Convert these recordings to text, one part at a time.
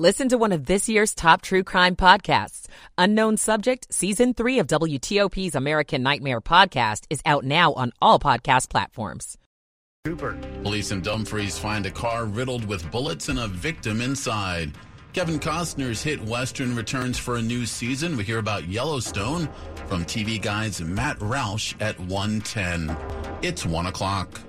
Listen to one of this year's top true crime podcasts. Unknown Subject, Season 3 of WTOP's American Nightmare podcast is out now on all podcast platforms. Cooper. Police in Dumfries find a car riddled with bullets and a victim inside. Kevin Costner's hit Western returns for a new season. We hear about Yellowstone from TV Guide's Matt Roush at 110. It's 1 o'clock.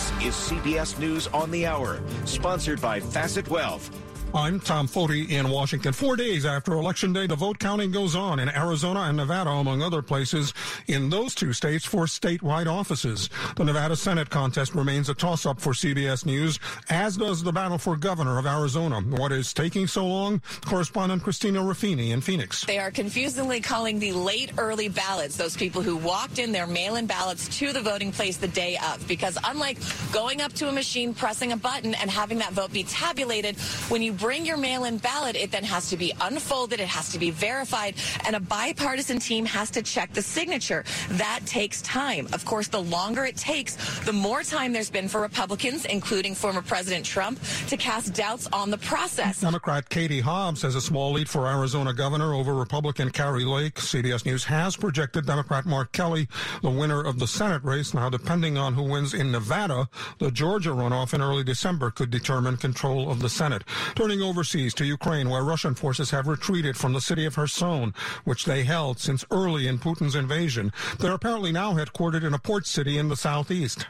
This is CBS News on the Hour, sponsored by Facet Wealth. I'm Tom Foty in Washington. Four days after Election Day, the vote counting goes on in Arizona and Nevada, among other places, in those two states for statewide offices. The Nevada Senate contest remains a toss up for CBS News, as does the battle for governor of Arizona. What is taking so long? Correspondent Christina Ruffini in Phoenix. They are confusingly calling the late early ballots those people who walked in their mail in ballots to the voting place the day of. Because unlike going up to a machine, pressing a button, and having that vote be tabulated, when you bring your mail-in ballot, it then has to be unfolded, it has to be verified, and a bipartisan team has to check the signature. That takes time. Of course, the longer it takes, the more time there's been for Republicans, including former President Trump, to cast doubts on the process. Democrat Katie Hobbs has a small lead for Arizona governor over Republican Kari Lake. CBS News has projected Democrat Mark Kelly the winner of the Senate race. Now, depending on who wins in Nevada, the Georgia runoff in early December could determine control of the Senate. Turning overseas to Ukraine, where Russian forces have retreated from the city of Kherson, which they held since early in Putin's invasion. They're apparently now headquartered in a port city in the southeast.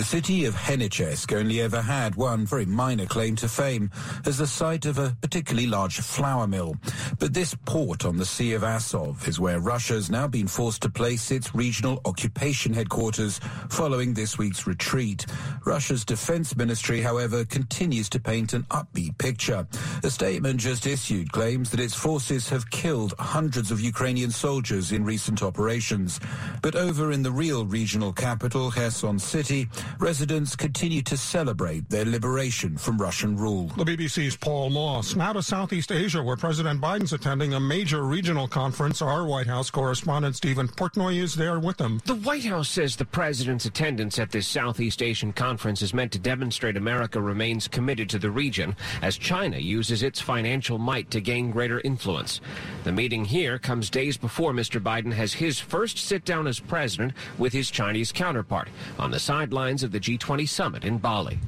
The city of Henichesk only ever had one very minor claim to fame as the site of a particularly large flour mill. But this port on the Sea of Azov is where Russia's now been forced to place its regional occupation headquarters following this week's retreat. Russia's defense ministry, however, continues to paint an upbeat picture. A statement just issued claims that its forces have killed hundreds of Ukrainian soldiers in recent operations. But over in the real regional capital, Kherson City, residents continue to celebrate their liberation from Russian rule. The BBC's Paul Moss. Now to Southeast Asia, where President Biden's attending a major regional conference. Our White House correspondent Steven Portnoy is there with him. The White House says the president's attendance at this Southeast Asian conference is meant to demonstrate America remains committed to the region as China uses its financial might to gain greater influence. The meeting here comes days before Mr. Biden has his first sit down as president with his Chinese counterpart on the sidelines of the G20 summit in Bali.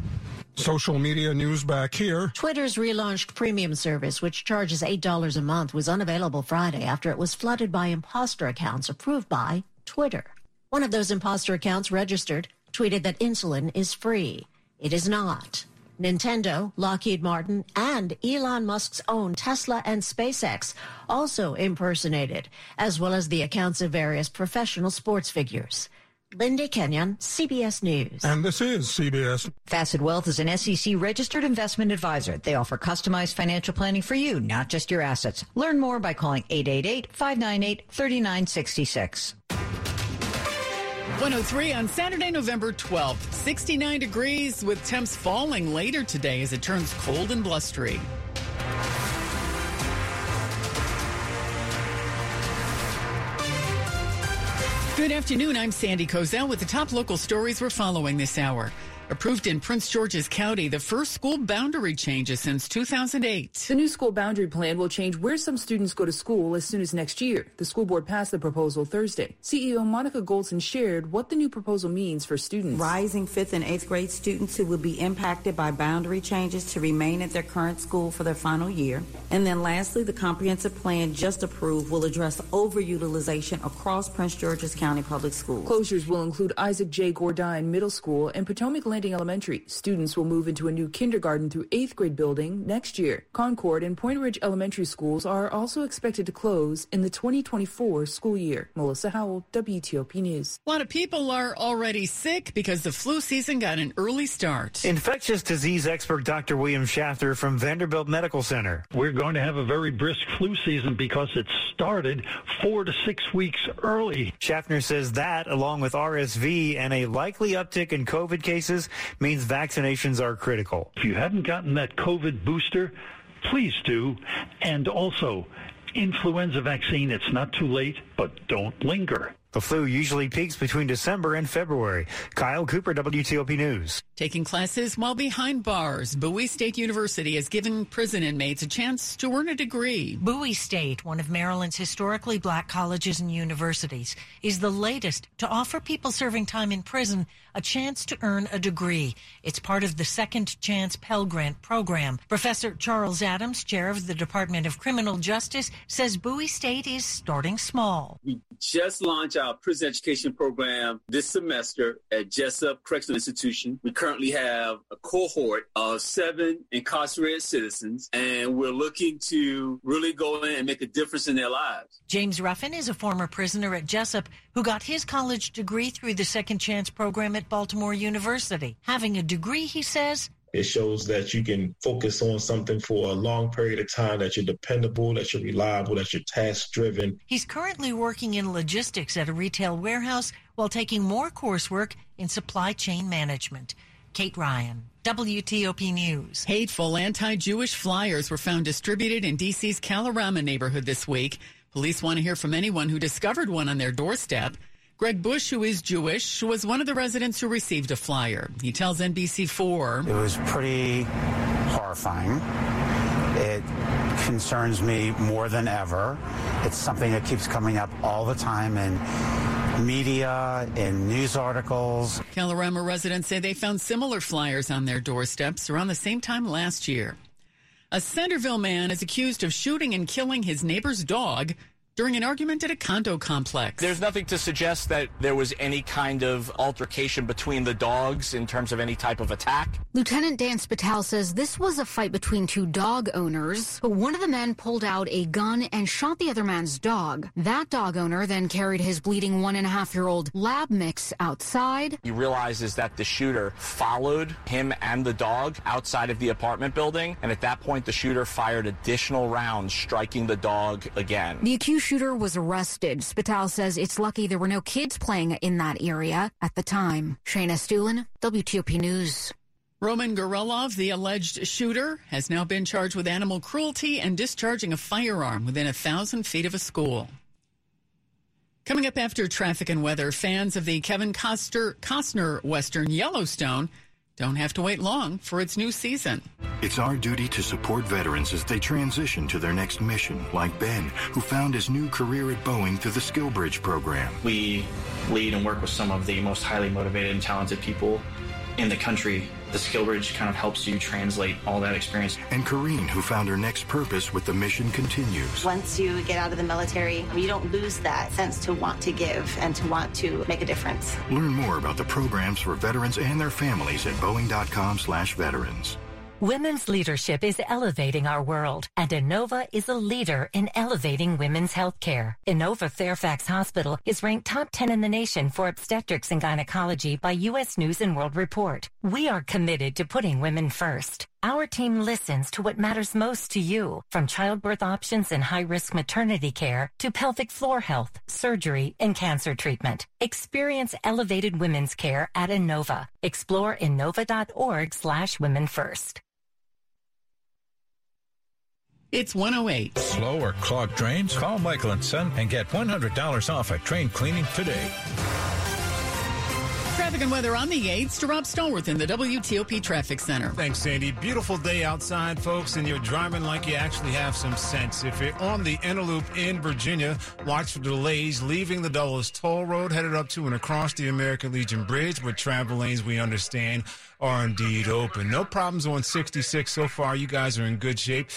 Social media news back here. Twitter's relaunched premium service, which charges $8 a month, was unavailable Friday after it was flooded by imposter accounts approved by Twitter. One of those imposter accounts registered tweeted that insulin is free. It is not. Nintendo, Lockheed Martin, and Elon Musk's own Tesla and SpaceX also impersonated, as well as the accounts of various professional sports figures. Linda Kenyon, CBS News. And this is CBS. Facet Wealth is an SEC registered investment advisor. They offer customized financial planning for you, not just your assets. Learn more by calling 888-598-3966. 103 on Saturday, November 12th. 69 degrees with temps falling later today as it turns cold and blustery. Good afternoon. I'm Sandy Kozel with the top local stories we're following this hour. Approved in Prince George's County, the first school boundary changes since 2008. The new school boundary plan will change where some students go to school as soon as next year. The school board passed the proposal Thursday. CEO Monica Goldson shared what the new proposal means for students. Rising fifth and eighth grade students who will be impacted by boundary changes to remain at their current school for their final year. And then lastly, the comprehensive plan just approved will address overutilization across Prince George's County Public Schools. Closures will include Isaac J. Gourdine Middle School and Potomac Landing Elementary. Students will move into a new kindergarten through eighth grade building next year. Concord and Point Ridge Elementary schools are also expected to close in the 2024 school year. Melissa Howell, WTOP News. A lot of people are already sick because the flu season got an early start. Infectious disease expert Dr. William Schaffner from Vanderbilt Medical Center. We're going to have a very brisk flu season because it started four to six weeks early. Schaffner says that, along with RSV and a likely uptick in COVID cases, means vaccinations are critical. If you haven't gotten that COVID booster, please do. And also, influenza vaccine, it's not too late, but don't linger. The flu usually peaks between December and February. Kyle Cooper, WTOP News. Taking classes while behind bars, Bowie State University has given prison inmates a chance to earn a degree. Bowie State, one of Maryland's historically black colleges and universities, is the latest to offer people serving time in prison a chance to earn a degree. It's part of the Second Chance Pell Grant program. Professor Charles Adams, chair of the Department of Criminal Justice, says Bowie State is starting small. We just launched our prison education program this semester at Jessup Correctional Institution. We currently have a cohort of seven incarcerated citizens, and we're looking to really go in and make a difference in their lives. James Ruffin is a former prisoner at Jessup who got his college degree through the Second Chance program at Baltimore University. Having a degree, he says, it shows that you can focus on something for a long period of time, that you're dependable, that you're reliable, that you're task driven. He's currently working in logistics at a retail warehouse while taking more coursework in supply chain management. Kate Ryan, WTOP News. Hateful anti Jewish flyers were found distributed in D.C.'s Kalorama neighborhood this week. Police want to hear from anyone who discovered one on their doorstep. Greg Bush, who is Jewish, was one of the residents who received a flyer. He tells NBC4 It was pretty horrifying. It concerns me more than ever. It's something that keeps coming up all the time in media, in news articles. Kalorama residents say they found similar flyers on their doorsteps around the same time last year. A Centreville man is accused of shooting and killing his neighbor's dog during an argument at a condo complex. There's nothing to suggest that there was any kind of altercation between the dogs in terms of any type of attack. Lieutenant Dan Spital says this was a fight between two dog owners, but one of the men pulled out a gun and shot the other man's dog. That dog owner then carried his bleeding one and a half year old lab mix outside. He realizes that the shooter followed him and the dog outside of the apartment building, and at that point, the shooter fired additional rounds, striking the dog again. The accused shooter was arrested. Spital says it's lucky there were no kids playing in that area at the time. Shayna Estulin, WTOP News. Roman Gorelov, the alleged shooter, has now been charged with animal cruelty and discharging a firearm within a thousand feet of a school. Coming up after traffic and weather, fans of the Kevin Costner, Costner Western Yellowstone don't have to wait long for its new season. It's our duty to support veterans as they transition to their next mission, like Ben, who found his new career at Boeing through the SkillBridge program. We lead and work with some of the most highly motivated and talented people in the country. The skill bridge kind of helps you translate all that experience. And Kareen, who found her next purpose with the mission continues. Once you get out of the military, you don't lose that sense to want to give and to want to make a difference. Learn more about the programs for veterans and their families at boeing.com slash veterans. Women's leadership is elevating our world, and Inova is a leader in elevating women's healthcare. Inova Fairfax Hospital is ranked top 10 in the nation for obstetrics and gynecology by U.S. News and World Report. We are committed to putting women first. Our team listens to what matters most to you, from childbirth options and high-risk maternity care to pelvic floor health, surgery, and cancer treatment. Experience elevated women's care at Inova. Explore inova.org slash women first. It's 108. Slow or clogged drains? Call Michael and Son and get $100 off a train cleaning today. Traffic and weather on the 8th to Rob Stallworth in the WTOP Traffic Center. Thanks, Sandy. Beautiful day outside, folks, and you're driving like you actually have some sense. If you're on the inner loop in Virginia, watch for delays leaving the Dulles Toll Road, headed up to and across the American Legion Bridge, where travel lanes, we understand, are indeed open. No problems on 66 so far. You guys are in good shape.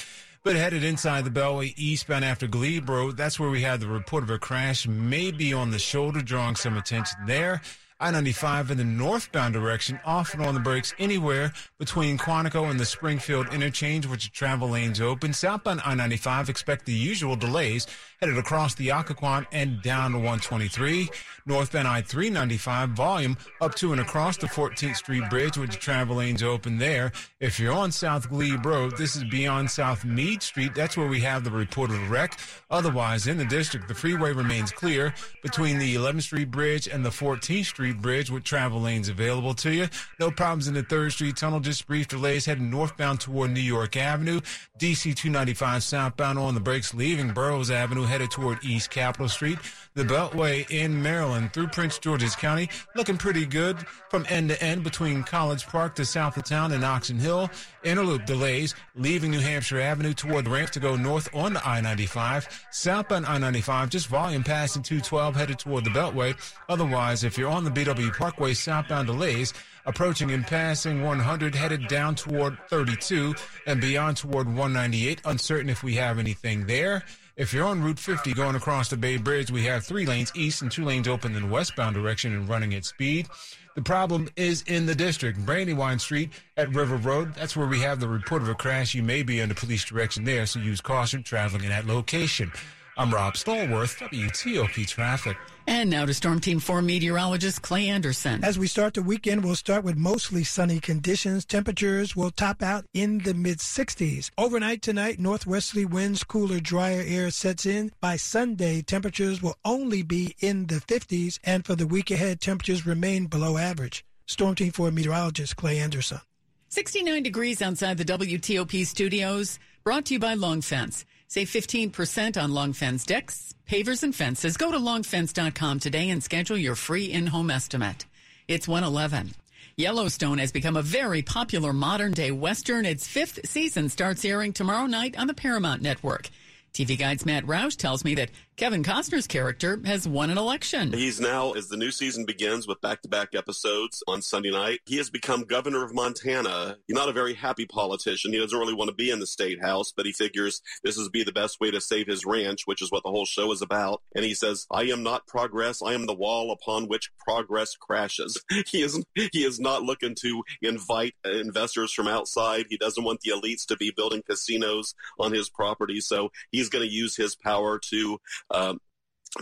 But headed inside the Beltway eastbound after Glebe Road, that's where we had the report of a crash, maybe on the shoulder, drawing some attention there. I-95 in the northbound direction, off and on the brakes anywhere between Quantico and the Springfield interchange, which travel lanes open. Southbound I-95, expect the usual delays headed across the Occoquan and down to 123. Northbound I-395, volume up to and across the 14th Street Bridge, which travel lanes open there. If you're on South Glebe Road, this is beyond South Mead Street. That's where we have the reported wreck. Otherwise, in the district, the freeway remains clear between the 11th Street Bridge and the 14th Street Bridge with travel lanes available to you. No problems in the 3rd Street Tunnel, just brief delays heading northbound toward New York Avenue. DC 295 southbound on the brakes leaving Burroughs Avenue headed toward East Capitol Street. The Beltway in Maryland through Prince George's County looking pretty good from end to end between College Park to south of town and Oxon Hill. inner loop delays leaving New Hampshire Avenue toward ramp to go north on the I-95. Southbound I-95, just volume passing 212 headed toward the Beltway. Otherwise, if you're on the BW Parkway southbound delays, approaching and passing 100 headed down toward 32 and beyond toward 198. Uncertain if we have anything there. If you're on Route 50 going across the Bay Bridge, we have three lanes east and two lanes open in westbound direction and running at speed. The problem is in the district. Brandywine Street at River Road, that's where we have the report of a crash. You may be under police direction there, so use caution traveling in that location. I'm Rob Stallworth, WTOP Traffic. And now to Storm Team 4 meteorologist Clay Anderson. As we start the weekend, we'll start with mostly sunny conditions. Temperatures will top out in the mid 60s. Overnight tonight, northwesterly winds, cooler, drier air sets in. By Sunday, temperatures will only be in the 50s, and for the week ahead, temperatures remain below average. Storm Team 4 meteorologist Clay Anderson. 69 degrees outside the WTOP studios, brought to you by Long Fence. Save 15% on Long Fence decks, pavers, and fences. Go to longfence.com today and schedule your free in-home estimate. It's 111. Yellowstone has become a very popular modern day Western. Its fifth season starts airing tomorrow night on the Paramount Network. TV Guide's Matt Roush tells me that Kevin Costner's character has won an election. He's now, as the new season begins with back to back episodes on Sunday night, he has become governor of Montana. He's not a very happy politician. He doesn't really want to be in the state house, but he figures this is be the best way to save his ranch, which is what the whole show is about. And he says, I am not progress. I am the wall upon which progress crashes. he is, he is not looking to invite investors from outside. He doesn't want the elites to be building casinos on his property. So he's going to use his power to um,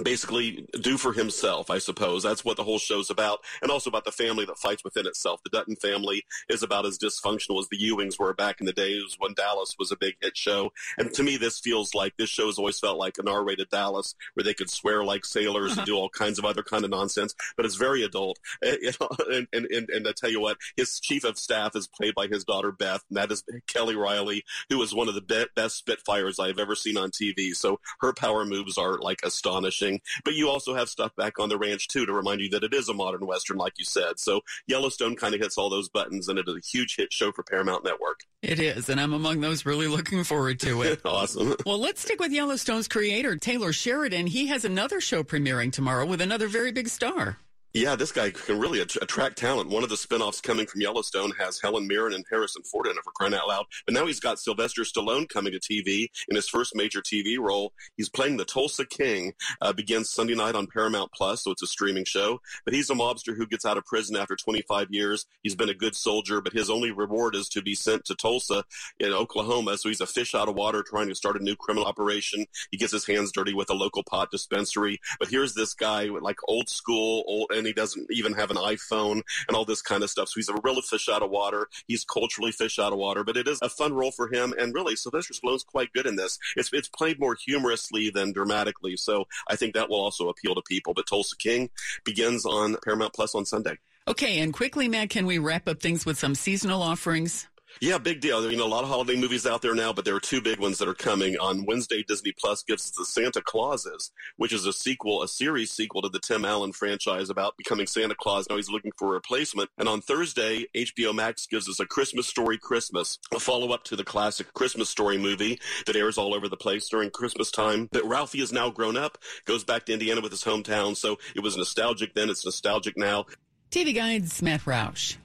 basically do for himself, I suppose. That's what the whole show's about. And also about the family that fights within itself. The Dutton family is about as dysfunctional as the Ewings were back in the days when Dallas was a big hit show. And to me, this feels like this show has always felt like an R-rated Dallas where they could swear like sailors and uh-huh. do all kinds of other kind of nonsense, but it's very adult. And, and, and, and I tell you what, his chief of staff is played by his daughter Beth, and that is Kelly Reilly, who is one of the be- best Spitfires I've ever seen on TV. So her power moves are like astonishing. But you also have stuff back on the ranch too to remind you that it is a modern western, like you said. So Yellowstone kind of hits all those buttons, and it is a huge hit show for Paramount Network. It is, and I'm among those really looking forward to it. awesome. Well, let's stick with Yellowstone's creator, Taylor Sheridan. He has another show premiering tomorrow with another very big star. Yeah, this guy can really att- attract talent. One of the spinoffs coming from Yellowstone has Helen Mirren and Harrison Ford in it for crying out loud. But now he's got Sylvester Stallone coming to TV in his first major TV role. He's playing the Tulsa King. Uh, begins Sunday night on Paramount Plus, so it's a streaming show. But he's a mobster who gets out of prison after 25 years. He's been a good soldier, but his only reward is to be sent to Tulsa in Oklahoma. So he's a fish out of water trying to start a new criminal operation. He gets his hands dirty with a local pot dispensary. But here's this guy with like old school, old, and he doesn't even have an iPhone and all this kind of stuff. So he's a real fish out of water. He's culturally fish out of water, but it is a fun role for him. And really, Sylvester Stallone's quite good in this. It's it's played more humorously than dramatically, so I think that will also appeal to people. But Tulsa King begins on Paramount Plus on Sunday. Okay, and quickly, Matt, can we wrap up things with some seasonal offerings? Yeah, big deal. You know, a lot of holiday movies out there now, but there are two big ones that are coming. On Wednesday, Disney Plus gives us the Santa Clauses, which is a sequel, a series sequel to the Tim Allen franchise about becoming Santa Claus. Now he's looking for a replacement. And on Thursday, HBO Max gives us a Christmas Story Christmas, a follow up to the classic Christmas Story movie that airs all over the place during Christmas time. But Ralphie is now grown up, goes back to Indiana with his hometown. So it was nostalgic then, it's nostalgic now. TV Guide's Matt Roush.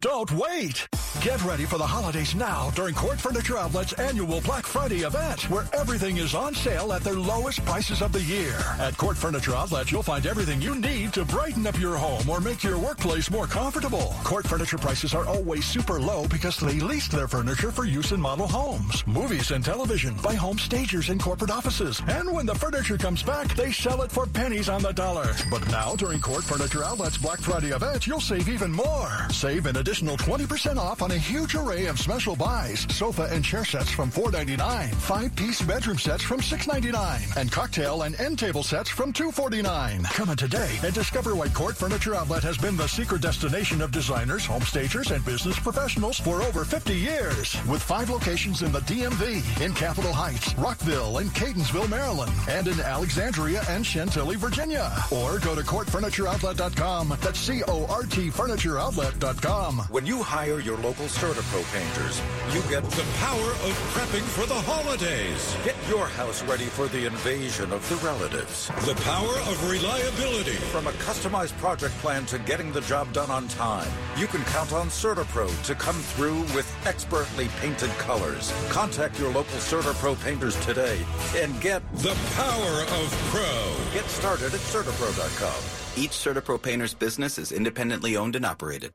Don't wait! Get ready for the holidays now during CORT Furniture Outlet's annual Black Friday event, where everything is on sale at their lowest prices of the year. At CORT Furniture Outlet, you'll find everything you need to brighten up your home or make your workplace more comfortable. CORT Furniture prices are always super low because they lease their furniture for use in model homes, movies and television, by home stagers and corporate offices. And when the furniture comes back, they sell it for pennies on the dollar. But now, during CORT Furniture Outlet's Black Friday event, you'll save even more. Save an additional 20% off on a huge array of special buys. Sofa and chair sets from $4.99. Five-piece bedroom sets from $6.99. And cocktail and end table sets from $2.49. Come in today and discover why CORT Furniture Outlet has been the secret destination of designers, home stagers, and business professionals for over 50 years. With five locations in the DMV, in Capitol Heights, Rockville, and Catonsville, Maryland, and in Alexandria and Chantilly, Virginia. Or go to cortfurnitureoutlet.com. That's C-O-R-T furnitureoutlet.com. When you hire your local CertaPro painters, you get the power of prepping for the holidays. Get your house ready for the invasion of the relatives. The power of reliability. From a customized project plan to getting the job done on time, you can count on CertaPro to come through with expertly painted colors. Contact your local CertaPro painters today and get the power of pro. Get started at CertaPro.com. Each CertaPro painter's business is independently owned and operated.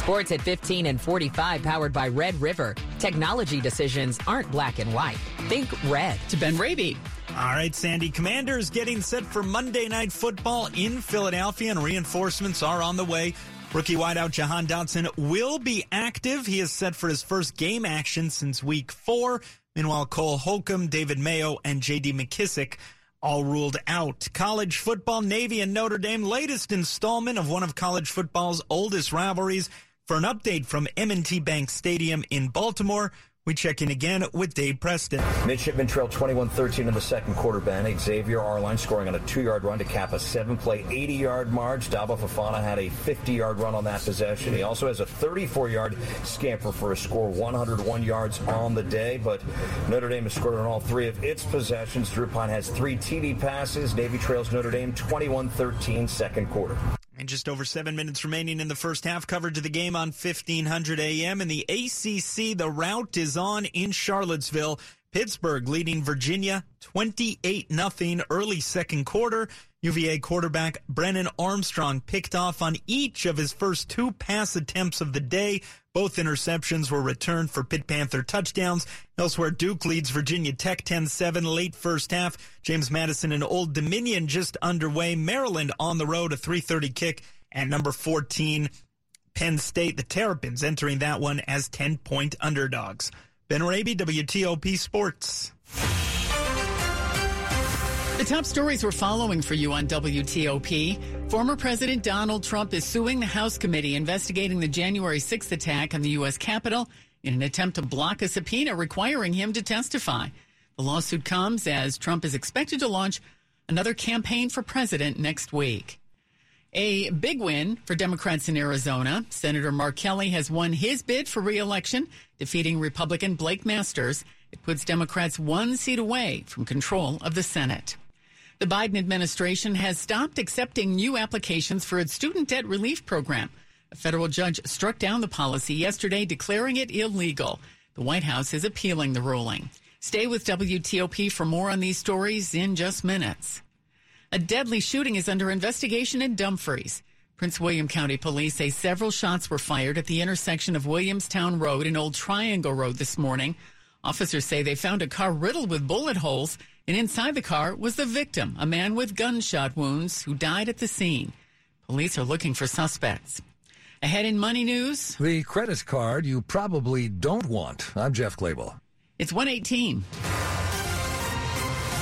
Sports at 15 and 45 powered by Red River. Technology decisions aren't black and white. Think red. To Ben Raby. All right, Sandy. Commanders getting set for Monday Night Football in Philadelphia, and reinforcements are on the way. Rookie wideout Jahan Dotson will be active. He is set for his first game action since week four. Meanwhile, Cole Holcomb, David Mayo, and J.D. McKissic all ruled out. College football, Navy and Notre Dame, latest installment of one of college football's oldest rivalries. For an update from M&T Bank Stadium in Baltimore, we check in again with Dave Preston. Midshipman trailed 21-13 in the second quarter, Ben. Xavier Arline scoring on a two-yard run to cap a seven-play, 80-yard march. Daba Fofana had a 50-yard run on that possession. He also has a 34-yard scamper for a score, 101 yards on the day. But Notre Dame has scored on all three of its possessions. Drew Pyne has three TD passes. Navy trails Notre Dame 21-13 second quarter. And just over seven minutes remaining in the first half. Coverage of the game on 1500 AM. In the ACC, the route is on in Charlottesville. Pittsburgh leading Virginia 28 0 early second quarter. UVA quarterback Brennan Armstrong picked off on each of his first two pass attempts of the day. Both interceptions were returned for Pitt Panther touchdowns. Elsewhere, Duke leads Virginia Tech 10-7 late first half. James Madison and Old Dominion just underway. Maryland on the road, a 330 kick. And number 14, Penn State, the Terrapins entering that one as 10-point underdogs. Ben Raby, WTOP Sports. The top stories we're following for you on WTOP. Former President Donald Trump is suing the House committee investigating the January 6th attack on the U.S. Capitol in an attempt to block a subpoena requiring him to testify. The lawsuit comes as Trump is expected to launch another campaign for president next week. A big win for Democrats in Arizona. Senator Mark Kelly has won his bid for reelection, defeating Republican Blake Masters. It puts Democrats one seat away from control of the Senate. The Biden administration has stopped accepting new applications for its student debt relief program. A federal judge struck down the policy yesterday, declaring it illegal. The White House is appealing the ruling. Stay with WTOP for more on these stories in just minutes. A deadly shooting is under investigation in Dumfries. Prince William County Police say several shots were fired at the intersection of Williamstown Road and Old Triangle Road this morning. Officers say they found a car riddled with bullet holes and inside the car was the victim, a man with gunshot wounds who died at the scene. Police are looking for suspects. Ahead in money news. The credit card you probably don't want. I'm Jeff Clabaugh. It's 118.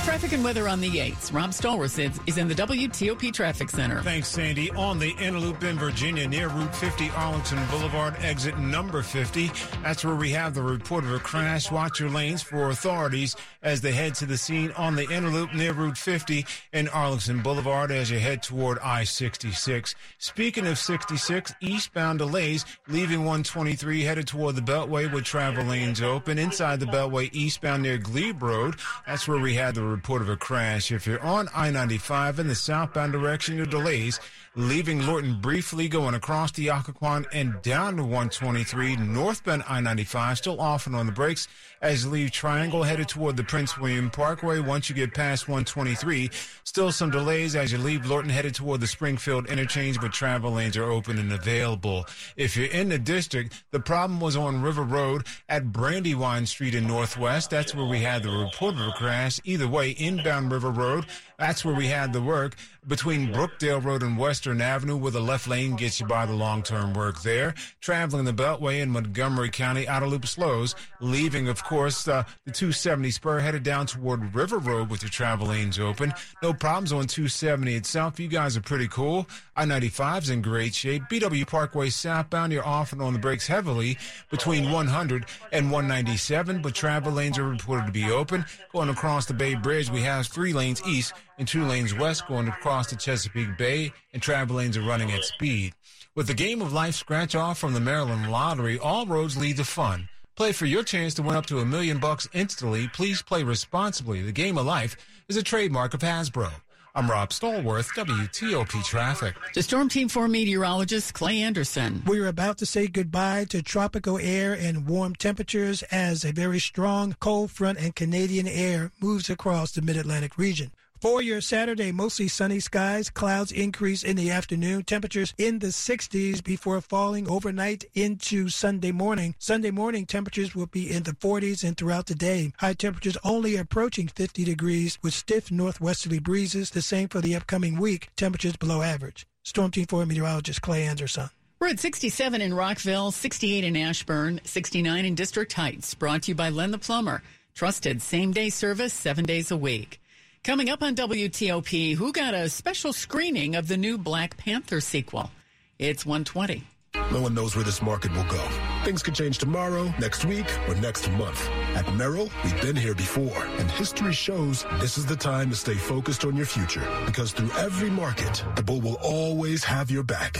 Traffic and weather on the 8s. Rob Stallworth is in the WTOP Traffic Center. Thanks, Sandy. On the inner loop in Virginia, near Route 50, Arlington Boulevard, exit number 50. That's where we have the report of a crash. Watch your lanes for authorities as they head to the scene on the inner loop near Route 50 in Arlington Boulevard as you head toward I-66. Speaking of 66, eastbound delays leaving 123 headed toward the Beltway with travel lanes open. Inside the Beltway eastbound near Glebe Road, that's where we had the report of a crash. If you're on I-95 in the southbound direction, your delays leaving Lorton briefly going across the Occoquan and down to 123 northbound I-95 still off and on the brakes as you leave Triangle headed toward the Prince William Parkway. Once you get past 123, still some delays as you leave Lorton headed toward the Springfield interchange, but travel lanes are open and available. If you're in the district, the problem was on River Road at Brandywine Street in Northwest. That's where we had the report of a crash. Either way, inbound River Road That's where we had the work between Brookdale Road and Western Avenue, where the left lane gets you by the long-term work there. Traveling the Beltway in Montgomery County, out of loop slows, leaving, of course, uh, the 270 spur headed down toward River Road with your travel lanes open. No problems on 270 itself. You guys are pretty cool. I-95's in great shape. BW Parkway southbound, you're often on the brakes heavily between 100 and 197, but travel lanes are reported to be open. Going across the Bay Bridge, we have three lanes east and two lanes west going across the Chesapeake Bay, and travel lanes are running at speed. With the game of life scratch off from the Maryland Lottery, all roads lead to fun. Play for your chance to win up to a million bucks instantly. Please play responsibly. The game of life is a trademark of Hasbro. I'm Rob Stallworth, WTOP Traffic. To Storm Team 4 meteorologist Clay Anderson. We're about to say goodbye to tropical air and warm temperatures as a very strong cold front and Canadian air moves across the mid Atlantic region. For your Saturday, mostly sunny skies. Clouds increase in the afternoon. Temperatures in the 60s before falling overnight into Sunday morning. Sunday morning, temperatures will be in the 40s and throughout the day. High temperatures only approaching 50 degrees with stiff northwesterly breezes. The same for the upcoming week. Temperatures below average. Storm Team 4 meteorologist Clay Anderson. We're at 67 in Rockville, 68 in Ashburn, 69 in District Heights. Brought to you by Len the Plumber. Trusted same day service seven days a week. Coming up on WTOP, who got a special screening of the new Black Panther sequel? It's 120. No one knows where this market will go. Things could change tomorrow, next week, or next month. At Merrill, we've been here before, and history shows this is the time to stay focused on your future. Because through every market, the bull will always have your back.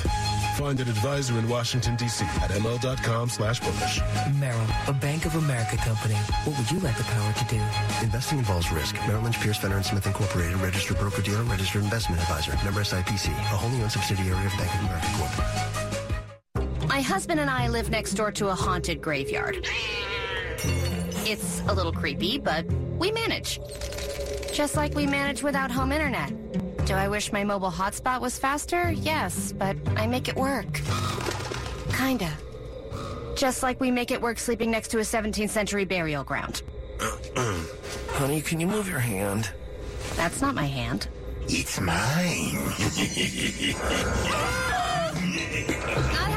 Find an advisor in Washington, D.C. at ml.com slash bullish. Merrill, a Bank of America company. What would you like the power to do? Investing involves risk. Merrill Lynch, Pierce, Fenner & Smith Incorporated, registered broker-dealer, registered investment advisor. Member SIPC, a wholly owned subsidiary of Bank of America Corp. My husband and I live next door to a haunted graveyard. It's a little creepy, but we manage. Just like we manage without home internet. Do I wish my mobile hotspot was faster? Yes, but I make it work. Kinda. Just like we make it work sleeping next to a 17th century burial ground. Honey, can you move your hand? That's not my hand. It's mine.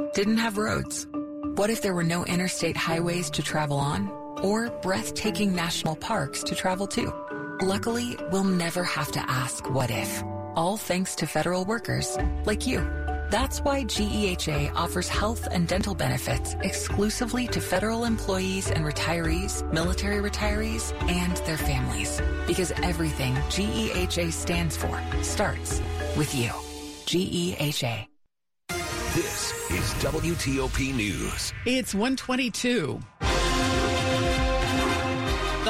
didn't have roads? What if there were no interstate highways to travel on or breathtaking national parks to travel to? Luckily, we'll never have to ask what if, all thanks to federal workers like you. That's why GEHA offers health and dental benefits exclusively to federal employees and retirees, military retirees, and their families. Because everything GEHA stands for starts with you. GEHA. This is WTOP News. It's 122. The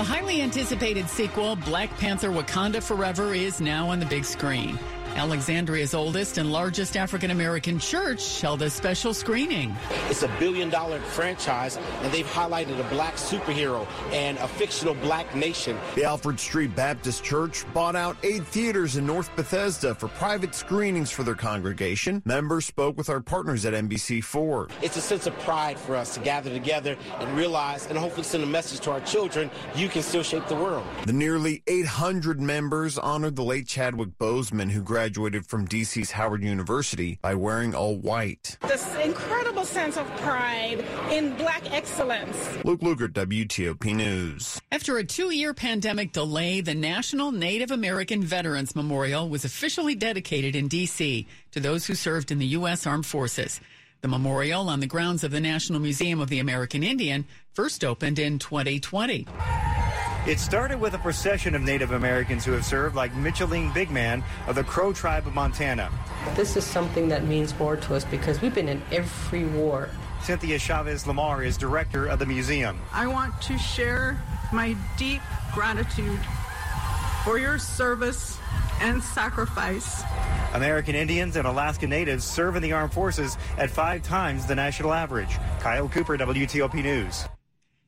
highly anticipated sequel, Black Panther Wakanda Forever, is now on the big screen. Alexandria's oldest and largest African American church held a special screening. It's a billion dollar franchise, and they've highlighted a black superhero and a fictional black nation. The Alfred Street Baptist Church bought out eight theaters in North Bethesda for private screenings for their congregation. Members spoke with our partners at NBC4. It's a sense of pride for us to gather together and realize and hopefully send a message to our children you can still shape the world. The nearly 800 members honored the late Chadwick Boseman, who graduated from DC's Howard University by wearing all white. This incredible sense of pride in black excellence. Luke Lukert, WTOP News. After a two year pandemic delay, the National Native American Veterans Memorial was officially dedicated in D.C. to those who served in the U.S. Armed Forces. The memorial on the grounds of the National Museum of the American Indian first opened in 2020. It started with a procession of Native Americans who have served, like Micheline Bigman of the Crow Tribe of Montana. This is something that means more to us because we've been in every war. Cynthia Chavez Lamar is director of the museum. I want to share my deep gratitude for your service and sacrifice. American Indians and Alaska Natives serve in the armed forces at five times the national average. Kyle Cooper, WTOP News.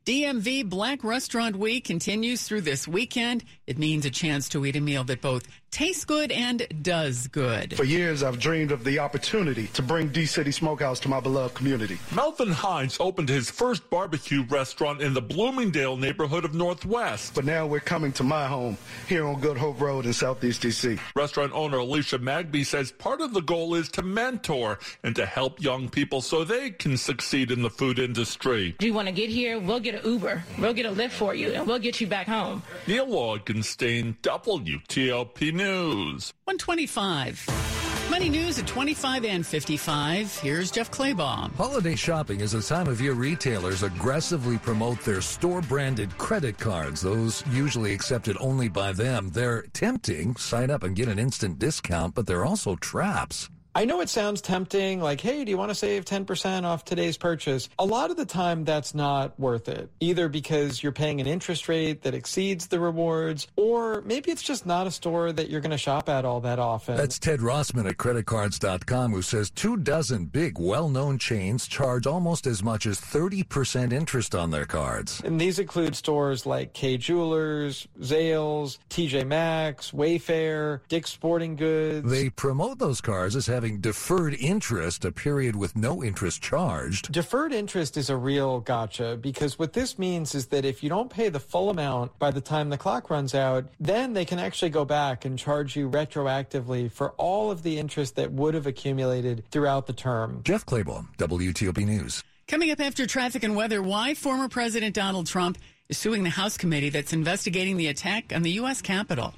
DMV Black Restaurant Week continues through this weekend. It means a chance to eat a meal that both tastes good and does good. For years, I've dreamed of the opportunity to bring D City Smokehouse to my beloved community. Melvin Hines opened his first barbecue restaurant in the Bloomingdale neighborhood of Northwest. But now we're coming to my home here on Good Hope Road in Southeast DC. Restaurant owner Alicia Magby says part of the goal is to mentor and to help young people so they can succeed in the food industry. Do you want to get here? We'll get an Uber. We'll get a lift for you, and we'll get you back home. Neil Augenstein, WTOP News. 125. Money news at 25 and 55. Here's Jeff Clabaugh. Holiday shopping is a time of year retailers aggressively promote their store branded credit cards. Those usually accepted only by them. They're tempting. Sign up and get an instant discount, but they're also traps. I know it sounds tempting, like, hey, do you want to save 10% off today's purchase? A lot of the time, that's not worth it. Either because you're paying an interest rate that exceeds the rewards, or maybe it's just not a store that you're going to shop at all that often. That's Ted Rossman at creditcards.com who says two dozen big, well known chains charge almost as much as 30% interest on their cards. And these include stores like Kay Jewelers, Zales, TJ Maxx, Wayfair, Dick's Sporting Goods. They promote those cards as having deferred interest, a period with no interest charged. Deferred interest is a real gotcha because what this means is that if you don't pay the full amount by the time the clock runs out, then they can actually go back and charge you retroactively for all of the interest that would have accumulated throughout the term. Jeff Clabaugh, WTOP News. Coming up after traffic and weather, why former President Donald Trump is suing the House committee that's investigating the attack on the U.S. Capitol.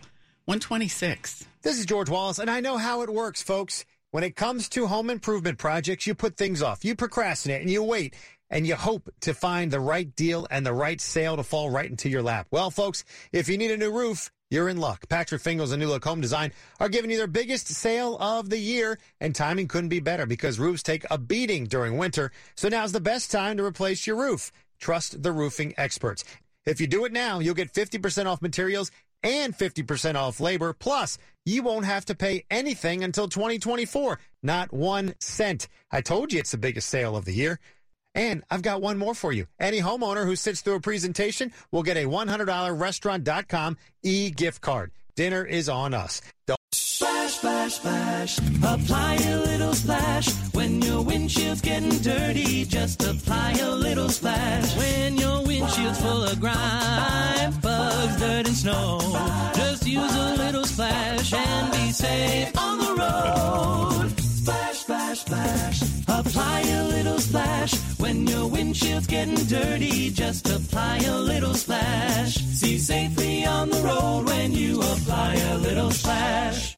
126. This is George Wallace, and I know how it works, folks. When it comes to home improvement projects, you put things off, you procrastinate, and you wait, and you hope to find the right deal and the right sale to fall right into your lap. Well, folks, if you need a new roof, you're in luck. Patrick Fingles and New Look Home Design are giving you their biggest sale of the year, and timing couldn't be better because roofs take a beating during winter. So now's the best time to replace your roof. Trust the roofing experts. If you do it now, you'll get 50% off materials and 50% off labor. Plus, you won't have to pay anything until 2024. Not one cent. I told you it's the biggest sale of the year. And I've got one more for you. Any homeowner who sits through a presentation will get a $100 restaurant.com e gift card. Dinner is on us. Splash, splash, splash. Apply a little splash. When your windshield's getting dirty, just apply a little splash. When your windshield's full of grime, safe on the road. Splash, splash, splash. Apply a little splash. When your windshield's getting dirty, just apply a little splash. See safely on the road when you apply a little splash.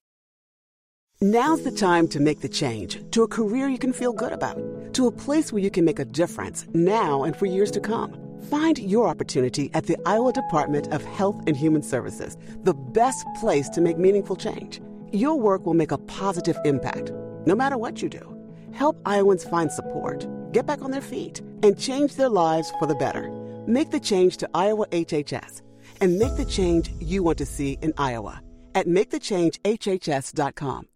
Now's the time to make the change to a career you can feel good about, to a place where you can make a difference now and for years to come. Find your opportunity at the Iowa Department of Health and Human Services, the best place to make meaningful change. Your work will make a positive impact, no matter what you do. Help Iowans find support, get back on their feet, and change their lives for the better. Make the change to Iowa HHS and make the change you want to see in Iowa at makethechangehhs.com.